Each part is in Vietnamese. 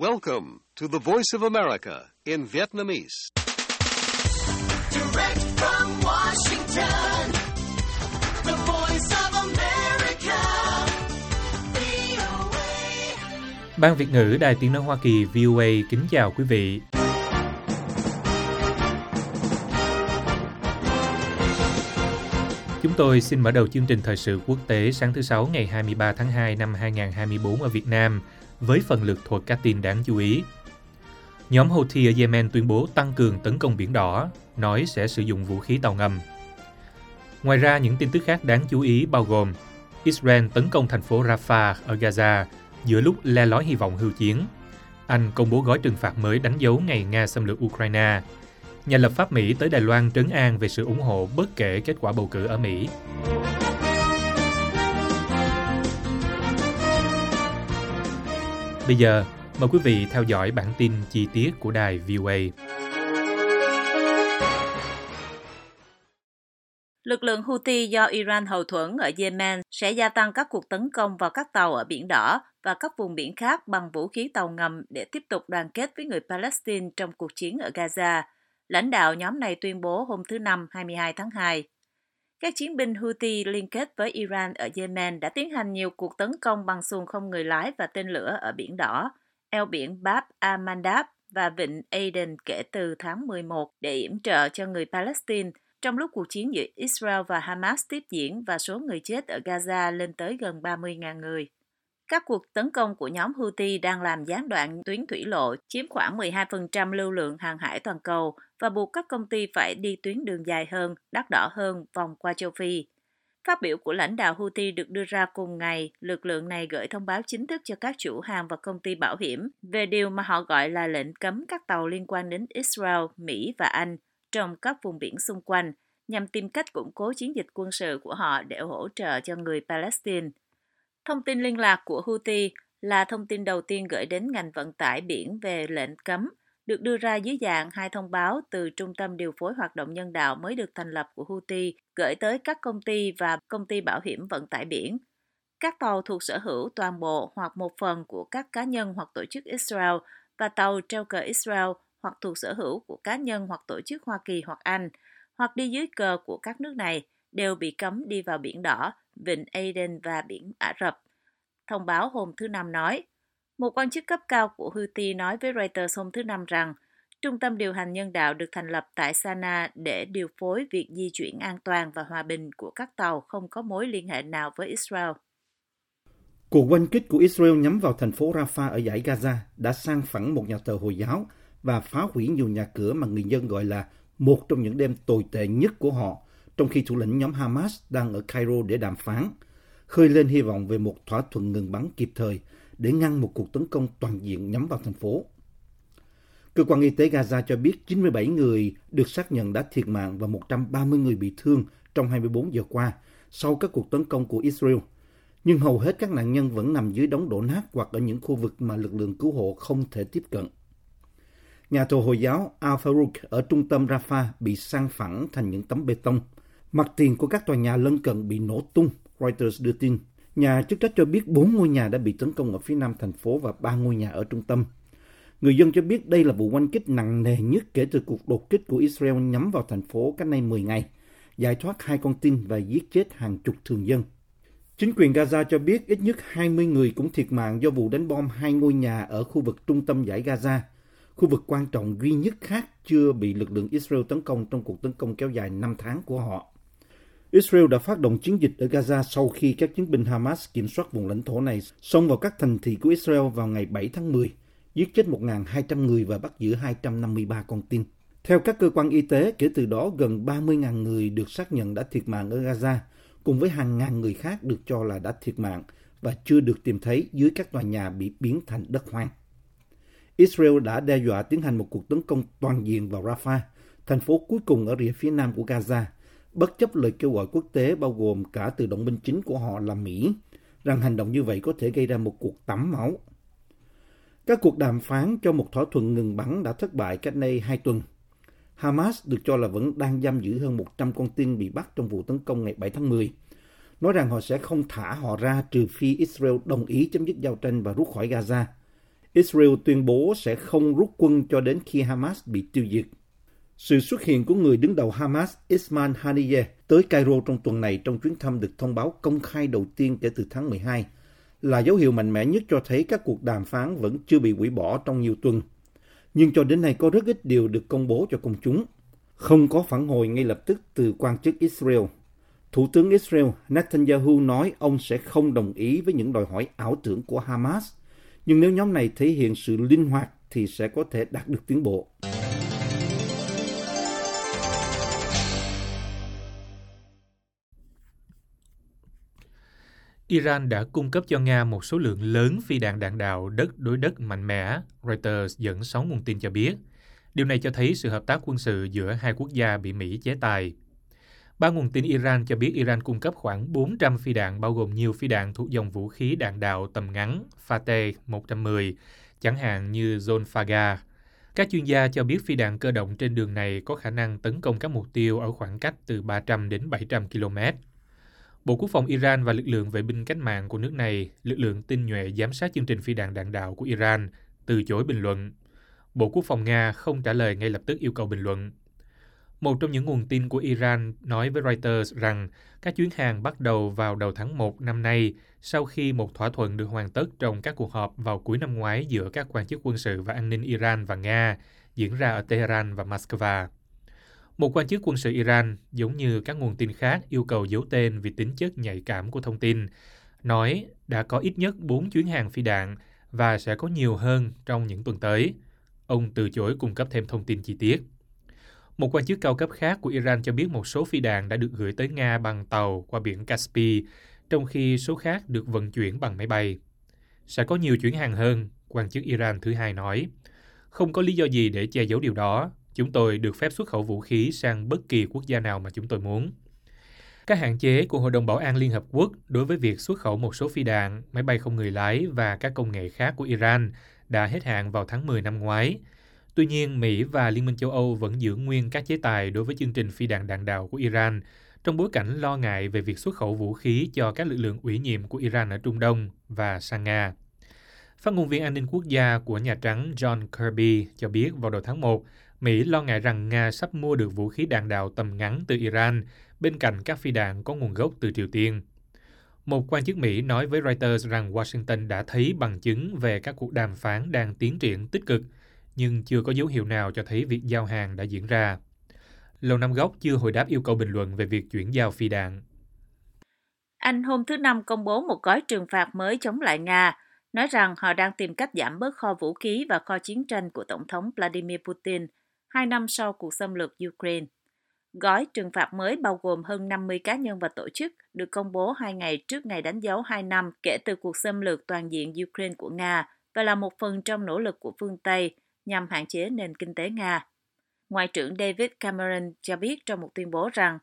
Welcome to the Voice of America in Vietnamese. Direct from Washington, the voice of America, VOA. Ban Việt ngữ Đài Tiếng Nói Hoa Kỳ VOA kính chào quý vị. Chúng tôi xin mở đầu chương trình thời sự quốc tế sáng thứ Sáu ngày 23 tháng 2 năm 2024 ở Việt Nam với phần lượt thuộc các tin đáng chú ý. Nhóm Houthi ở Yemen tuyên bố tăng cường tấn công Biển Đỏ, nói sẽ sử dụng vũ khí tàu ngầm. Ngoài ra, những tin tức khác đáng chú ý bao gồm Israel tấn công thành phố Rafah ở Gaza giữa lúc le lói hy vọng hưu chiến. Anh công bố gói trừng phạt mới đánh dấu ngày Nga xâm lược Ukraine. Nhà lập pháp Mỹ tới Đài Loan trấn an về sự ủng hộ bất kể kết quả bầu cử ở Mỹ. Bây giờ, mời quý vị theo dõi bản tin chi tiết của đài VOA. Lực lượng Houthi do Iran hậu thuẫn ở Yemen sẽ gia tăng các cuộc tấn công vào các tàu ở Biển Đỏ và các vùng biển khác bằng vũ khí tàu ngầm để tiếp tục đoàn kết với người Palestine trong cuộc chiến ở Gaza. Lãnh đạo nhóm này tuyên bố hôm thứ Năm 22 tháng 2. Các chiến binh Houthi liên kết với Iran ở Yemen đã tiến hành nhiều cuộc tấn công bằng xuồng không người lái và tên lửa ở Biển Đỏ, eo biển Bab al-Mandab và vịnh Aden kể từ tháng 11 để yểm trợ cho người Palestine trong lúc cuộc chiến giữa Israel và Hamas tiếp diễn và số người chết ở Gaza lên tới gần 30.000 người. Các cuộc tấn công của nhóm Houthi đang làm gián đoạn tuyến thủy lộ, chiếm khoảng 12% lưu lượng hàng hải toàn cầu và buộc các công ty phải đi tuyến đường dài hơn, đắt đỏ hơn vòng qua châu Phi. Phát biểu của lãnh đạo Houthi được đưa ra cùng ngày, lực lượng này gửi thông báo chính thức cho các chủ hàng và công ty bảo hiểm về điều mà họ gọi là lệnh cấm các tàu liên quan đến Israel, Mỹ và Anh trong các vùng biển xung quanh nhằm tìm cách củng cố chiến dịch quân sự của họ để hỗ trợ cho người Palestine. Thông tin liên lạc của Houthi là thông tin đầu tiên gửi đến ngành vận tải biển về lệnh cấm, được đưa ra dưới dạng hai thông báo từ Trung tâm Điều phối Hoạt động Nhân đạo mới được thành lập của Houthi gửi tới các công ty và công ty bảo hiểm vận tải biển. Các tàu thuộc sở hữu toàn bộ hoặc một phần của các cá nhân hoặc tổ chức Israel và tàu treo cờ Israel hoặc thuộc sở hữu của cá nhân hoặc tổ chức Hoa Kỳ hoặc Anh, hoặc đi dưới cờ của các nước này, đều bị cấm đi vào Biển Đỏ, Vịnh Aden và Biển Ả Rập. Thông báo hôm thứ Năm nói, một quan chức cấp cao của Houthi nói với Reuters hôm thứ Năm rằng Trung tâm điều hành nhân đạo được thành lập tại Sana để điều phối việc di chuyển an toàn và hòa bình của các tàu không có mối liên hệ nào với Israel. Cuộc oanh kích của Israel nhắm vào thành phố Rafah ở giải Gaza đã sang phẳng một nhà thờ Hồi giáo và phá hủy nhiều nhà cửa mà người dân gọi là một trong những đêm tồi tệ nhất của họ, trong khi thủ lĩnh nhóm Hamas đang ở Cairo để đàm phán, khơi lên hy vọng về một thỏa thuận ngừng bắn kịp thời để ngăn một cuộc tấn công toàn diện nhắm vào thành phố. Cơ quan y tế Gaza cho biết 97 người được xác nhận đã thiệt mạng và 130 người bị thương trong 24 giờ qua sau các cuộc tấn công của Israel. Nhưng hầu hết các nạn nhân vẫn nằm dưới đống đổ nát hoặc ở những khu vực mà lực lượng cứu hộ không thể tiếp cận. Nhà thờ Hồi giáo Al-Farouk ở trung tâm Rafah bị san phẳng thành những tấm bê tông. Mặt tiền của các tòa nhà lân cận bị nổ tung, Reuters đưa tin. Nhà chức trách cho biết bốn ngôi nhà đã bị tấn công ở phía nam thành phố và ba ngôi nhà ở trung tâm. Người dân cho biết đây là vụ oanh kích nặng nề nhất kể từ cuộc đột kích của Israel nhắm vào thành phố cách nay 10 ngày, giải thoát hai con tin và giết chết hàng chục thường dân. Chính quyền Gaza cho biết ít nhất 20 người cũng thiệt mạng do vụ đánh bom hai ngôi nhà ở khu vực trung tâm giải Gaza, khu vực quan trọng duy nhất khác chưa bị lực lượng Israel tấn công trong cuộc tấn công kéo dài 5 tháng của họ. Israel đã phát động chiến dịch ở Gaza sau khi các chiến binh Hamas kiểm soát vùng lãnh thổ này xông vào các thành thị của Israel vào ngày 7 tháng 10, giết chết 1.200 người và bắt giữ 253 con tin. Theo các cơ quan y tế, kể từ đó gần 30.000 người được xác nhận đã thiệt mạng ở Gaza, cùng với hàng ngàn người khác được cho là đã thiệt mạng và chưa được tìm thấy dưới các tòa nhà bị biến thành đất hoang. Israel đã đe dọa tiến hành một cuộc tấn công toàn diện vào Rafah, thành phố cuối cùng ở rìa phía nam của Gaza, bất chấp lời kêu gọi quốc tế bao gồm cả từ động binh chính của họ là Mỹ, rằng hành động như vậy có thể gây ra một cuộc tắm máu. Các cuộc đàm phán cho một thỏa thuận ngừng bắn đã thất bại cách đây hai tuần. Hamas được cho là vẫn đang giam giữ hơn 100 con tin bị bắt trong vụ tấn công ngày 7 tháng 10, nói rằng họ sẽ không thả họ ra trừ phi Israel đồng ý chấm dứt giao tranh và rút khỏi Gaza – Israel tuyên bố sẽ không rút quân cho đến khi Hamas bị tiêu diệt. Sự xuất hiện của người đứng đầu Hamas, Ismail Haniyeh, tới Cairo trong tuần này trong chuyến thăm được thông báo công khai đầu tiên kể từ tháng 12 là dấu hiệu mạnh mẽ nhất cho thấy các cuộc đàm phán vẫn chưa bị hủy bỏ trong nhiều tuần. Nhưng cho đến nay có rất ít điều được công bố cho công chúng. Không có phản hồi ngay lập tức từ quan chức Israel. Thủ tướng Israel Netanyahu nói ông sẽ không đồng ý với những đòi hỏi ảo tưởng của Hamas. Nhưng nếu nhóm này thể hiện sự linh hoạt thì sẽ có thể đạt được tiến bộ. Iran đã cung cấp cho Nga một số lượng lớn phi đạn đạn đạo đất đối đất mạnh mẽ, Reuters dẫn sáu nguồn tin cho biết. Điều này cho thấy sự hợp tác quân sự giữa hai quốc gia bị Mỹ chế tài. Ba nguồn tin Iran cho biết Iran cung cấp khoảng 400 phi đạn bao gồm nhiều phi đạn thuộc dòng vũ khí đạn đạo tầm ngắn Fateh 110, chẳng hạn như Zonfaga. Các chuyên gia cho biết phi đạn cơ động trên đường này có khả năng tấn công các mục tiêu ở khoảng cách từ 300 đến 700 km. Bộ Quốc phòng Iran và lực lượng vệ binh cách mạng của nước này, lực lượng tinh nhuệ giám sát chương trình phi đạn đạn đạo của Iran, từ chối bình luận. Bộ Quốc phòng Nga không trả lời ngay lập tức yêu cầu bình luận. Một trong những nguồn tin của Iran nói với Reuters rằng các chuyến hàng bắt đầu vào đầu tháng 1 năm nay sau khi một thỏa thuận được hoàn tất trong các cuộc họp vào cuối năm ngoái giữa các quan chức quân sự và an ninh Iran và Nga diễn ra ở Tehran và Moscow. Một quan chức quân sự Iran, giống như các nguồn tin khác, yêu cầu giấu tên vì tính chất nhạy cảm của thông tin, nói đã có ít nhất 4 chuyến hàng phi đạn và sẽ có nhiều hơn trong những tuần tới. Ông từ chối cung cấp thêm thông tin chi tiết. Một quan chức cao cấp khác của Iran cho biết một số phi đạn đã được gửi tới Nga bằng tàu qua biển Caspi, trong khi số khác được vận chuyển bằng máy bay. Sẽ có nhiều chuyến hàng hơn, quan chức Iran thứ hai nói. Không có lý do gì để che giấu điều đó, Chúng tôi được phép xuất khẩu vũ khí sang bất kỳ quốc gia nào mà chúng tôi muốn. Các hạn chế của Hội đồng Bảo an Liên Hợp Quốc đối với việc xuất khẩu một số phi đạn, máy bay không người lái và các công nghệ khác của Iran đã hết hạn vào tháng 10 năm ngoái. Tuy nhiên, Mỹ và Liên minh châu Âu vẫn giữ nguyên các chế tài đối với chương trình phi đạn đạn đạo của Iran trong bối cảnh lo ngại về việc xuất khẩu vũ khí cho các lực lượng ủy nhiệm của Iran ở Trung Đông và sang Nga. Phát ngôn viên an ninh quốc gia của Nhà Trắng John Kirby cho biết vào đầu tháng 1, Mỹ lo ngại rằng Nga sắp mua được vũ khí đạn đạo tầm ngắn từ Iran bên cạnh các phi đạn có nguồn gốc từ Triều Tiên. Một quan chức Mỹ nói với Reuters rằng Washington đã thấy bằng chứng về các cuộc đàm phán đang tiến triển tích cực, nhưng chưa có dấu hiệu nào cho thấy việc giao hàng đã diễn ra. Lầu Năm Góc chưa hồi đáp yêu cầu bình luận về việc chuyển giao phi đạn. Anh hôm thứ Năm công bố một gói trừng phạt mới chống lại Nga, nói rằng họ đang tìm cách giảm bớt kho vũ khí và kho chiến tranh của Tổng thống Vladimir Putin – hai năm sau cuộc xâm lược Ukraine. Gói trừng phạt mới bao gồm hơn 50 cá nhân và tổ chức được công bố hai ngày trước ngày đánh dấu hai năm kể từ cuộc xâm lược toàn diện Ukraine của Nga và là một phần trong nỗ lực của phương Tây nhằm hạn chế nền kinh tế Nga. Ngoại trưởng David Cameron cho biết trong một tuyên bố rằng,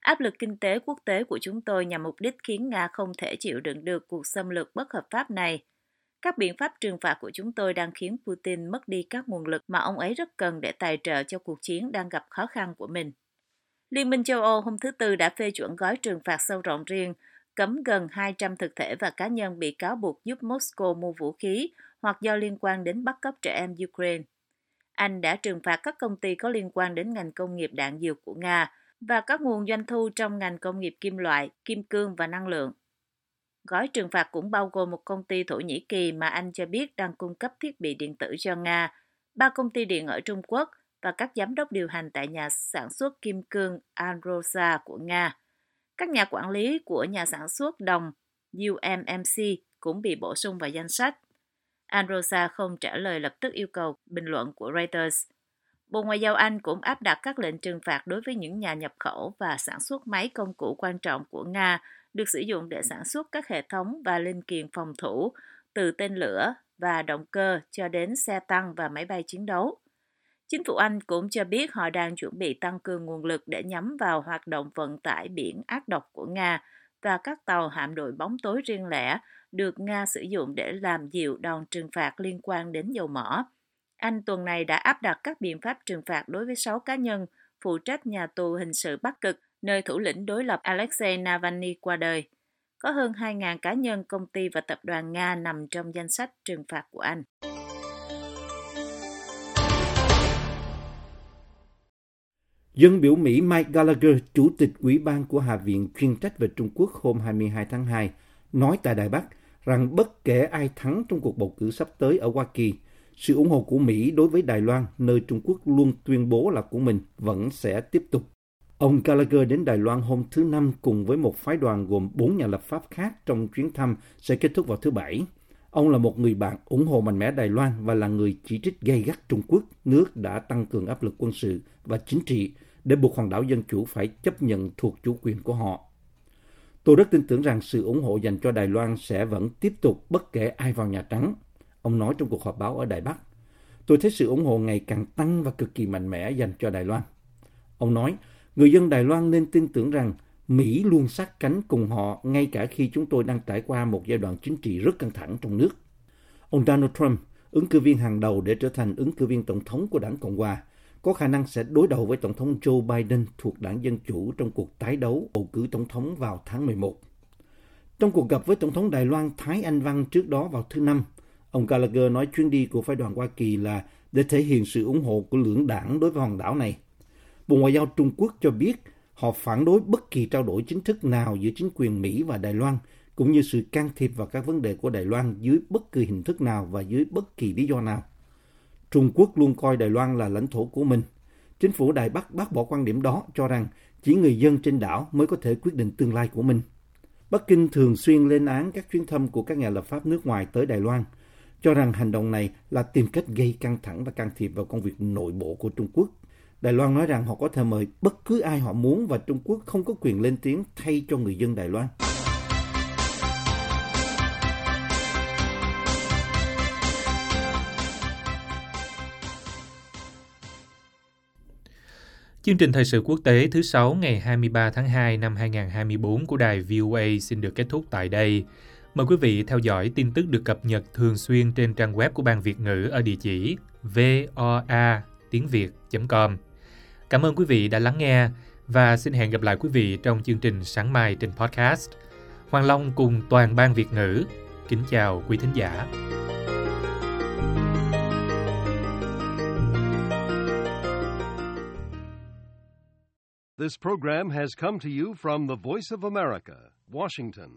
áp lực kinh tế quốc tế của chúng tôi nhằm mục đích khiến Nga không thể chịu đựng được cuộc xâm lược bất hợp pháp này – các biện pháp trừng phạt của chúng tôi đang khiến Putin mất đi các nguồn lực mà ông ấy rất cần để tài trợ cho cuộc chiến đang gặp khó khăn của mình. Liên minh châu Âu hôm thứ Tư đã phê chuẩn gói trừng phạt sâu rộng riêng, cấm gần 200 thực thể và cá nhân bị cáo buộc giúp Moscow mua vũ khí hoặc do liên quan đến bắt cóc trẻ em Ukraine. Anh đã trừng phạt các công ty có liên quan đến ngành công nghiệp đạn dược của Nga và các nguồn doanh thu trong ngành công nghiệp kim loại, kim cương và năng lượng. Gói trừng phạt cũng bao gồm một công ty Thổ Nhĩ Kỳ mà Anh cho biết đang cung cấp thiết bị điện tử cho Nga, ba công ty điện ở Trung Quốc và các giám đốc điều hành tại nhà sản xuất kim cương Androsa của Nga. Các nhà quản lý của nhà sản xuất đồng UMMC cũng bị bổ sung vào danh sách. Androsa không trả lời lập tức yêu cầu bình luận của Reuters. Bộ Ngoại giao Anh cũng áp đặt các lệnh trừng phạt đối với những nhà nhập khẩu và sản xuất máy công cụ quan trọng của Nga được sử dụng để sản xuất các hệ thống và linh kiện phòng thủ, từ tên lửa và động cơ cho đến xe tăng và máy bay chiến đấu. Chính phủ Anh cũng cho biết họ đang chuẩn bị tăng cường nguồn lực để nhắm vào hoạt động vận tải biển ác độc của Nga và các tàu hạm đội bóng tối riêng lẻ được Nga sử dụng để làm dịu đòn trừng phạt liên quan đến dầu mỏ. Anh tuần này đã áp đặt các biện pháp trừng phạt đối với 6 cá nhân phụ trách nhà tù hình sự Bắc Cực nơi thủ lĩnh đối lập Alexei Navalny qua đời. Có hơn 2.000 cá nhân, công ty và tập đoàn Nga nằm trong danh sách trừng phạt của Anh. Dân biểu Mỹ Mike Gallagher, chủ tịch ủy ban của Hạ viện chuyên trách về Trung Quốc hôm 22 tháng 2, nói tại Đài Bắc rằng bất kể ai thắng trong cuộc bầu cử sắp tới ở Hoa Kỳ, sự ủng hộ của Mỹ đối với Đài Loan, nơi Trung Quốc luôn tuyên bố là của mình, vẫn sẽ tiếp tục. Ông Gallagher đến Đài Loan hôm thứ Năm cùng với một phái đoàn gồm bốn nhà lập pháp khác trong chuyến thăm sẽ kết thúc vào thứ Bảy. Ông là một người bạn ủng hộ mạnh mẽ Đài Loan và là người chỉ trích gay gắt Trung Quốc, nước đã tăng cường áp lực quân sự và chính trị để buộc hòn đảo Dân Chủ phải chấp nhận thuộc chủ quyền của họ. Tôi rất tin tưởng rằng sự ủng hộ dành cho Đài Loan sẽ vẫn tiếp tục bất kể ai vào Nhà Trắng. Ông nói trong cuộc họp báo ở Đài Bắc. Tôi thấy sự ủng hộ ngày càng tăng và cực kỳ mạnh mẽ dành cho Đài Loan. Ông nói, người dân Đài Loan nên tin tưởng rằng Mỹ luôn sát cánh cùng họ ngay cả khi chúng tôi đang trải qua một giai đoạn chính trị rất căng thẳng trong nước. Ông Donald Trump, ứng cử viên hàng đầu để trở thành ứng cử viên tổng thống của đảng Cộng hòa, có khả năng sẽ đối đầu với Tổng thống Joe Biden thuộc đảng Dân Chủ trong cuộc tái đấu bầu cử tổng thống vào tháng 11. Trong cuộc gặp với Tổng thống Đài Loan Thái Anh Văn trước đó vào thứ Năm, ông Gallagher nói chuyến đi của phái đoàn Hoa Kỳ là để thể hiện sự ủng hộ của lưỡng đảng đối với hòn đảo này. Bộ Ngoại giao Trung Quốc cho biết họ phản đối bất kỳ trao đổi chính thức nào giữa chính quyền Mỹ và Đài Loan, cũng như sự can thiệp vào các vấn đề của Đài Loan dưới bất kỳ hình thức nào và dưới bất kỳ lý do nào. Trung Quốc luôn coi Đài Loan là lãnh thổ của mình. Chính phủ Đài Bắc bác bỏ quan điểm đó, cho rằng chỉ người dân trên đảo mới có thể quyết định tương lai của mình. Bắc Kinh thường xuyên lên án các chuyến thăm của các nhà lập pháp nước ngoài tới Đài Loan, cho rằng hành động này là tìm cách gây căng thẳng và can thiệp vào công việc nội bộ của Trung Quốc. Đài Loan nói rằng họ có thể mời bất cứ ai họ muốn và Trung Quốc không có quyền lên tiếng thay cho người dân Đài Loan. Chương trình thời sự quốc tế thứ sáu ngày 23 tháng 2 năm 2024 của đài VOA xin được kết thúc tại đây. Mời quý vị theo dõi tin tức được cập nhật thường xuyên trên trang web của Ban Việt ngữ ở địa chỉ voa tiếng việt.com. Cảm ơn quý vị đã lắng nghe và xin hẹn gặp lại quý vị trong chương trình sáng mai trên podcast. Hoàng Long cùng toàn ban Việt ngữ. Kính chào quý thính giả. This program has come to you from the Voice of America, Washington.